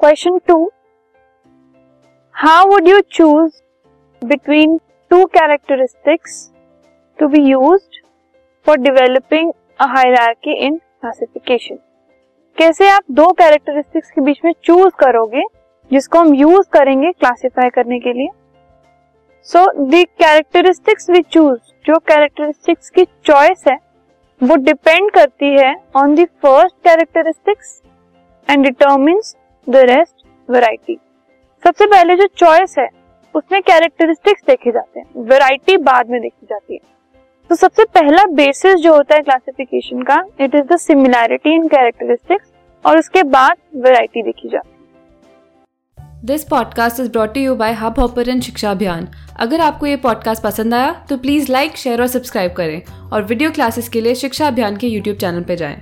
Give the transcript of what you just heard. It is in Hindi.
Question two how would you choose between two characteristics to be use for developing in classification कैसे आप दो कैरेक्टरिस्टिक्स के बीच में चूज़ करोगे, जिसको हम यूज़ करेंगे क्लासिफाई करने के लिए? So the characteristics we choose जो कैरेक्टरिस्टिक्स की चॉइस है, वो डिपेंड करती है on the first characteristics and determines the rest variety सबसे पहले जो चॉइस है, उसमें कैरेक्टरिस्टिक्स देखे जाते हैं। वैरायटी बाद में देखी जाती है। तो सबसे पहला बेसिस जो होता है क्लासिफिकेशन का it is the similarity in characteristics और उसके बाद वैरायटी देखी जाती है। This podcast is brought you by Hub Hopper and Shiksha Abhiyan अगर आपको ये पॉडकास्ट पसंद आया तो प्लीज़ लाइक शेयर और सब्सक्राइब करें। और वीडियो क्लासेस के लिए शिक्षा अभियान के यूट्यूब चैनल पर जाएँ।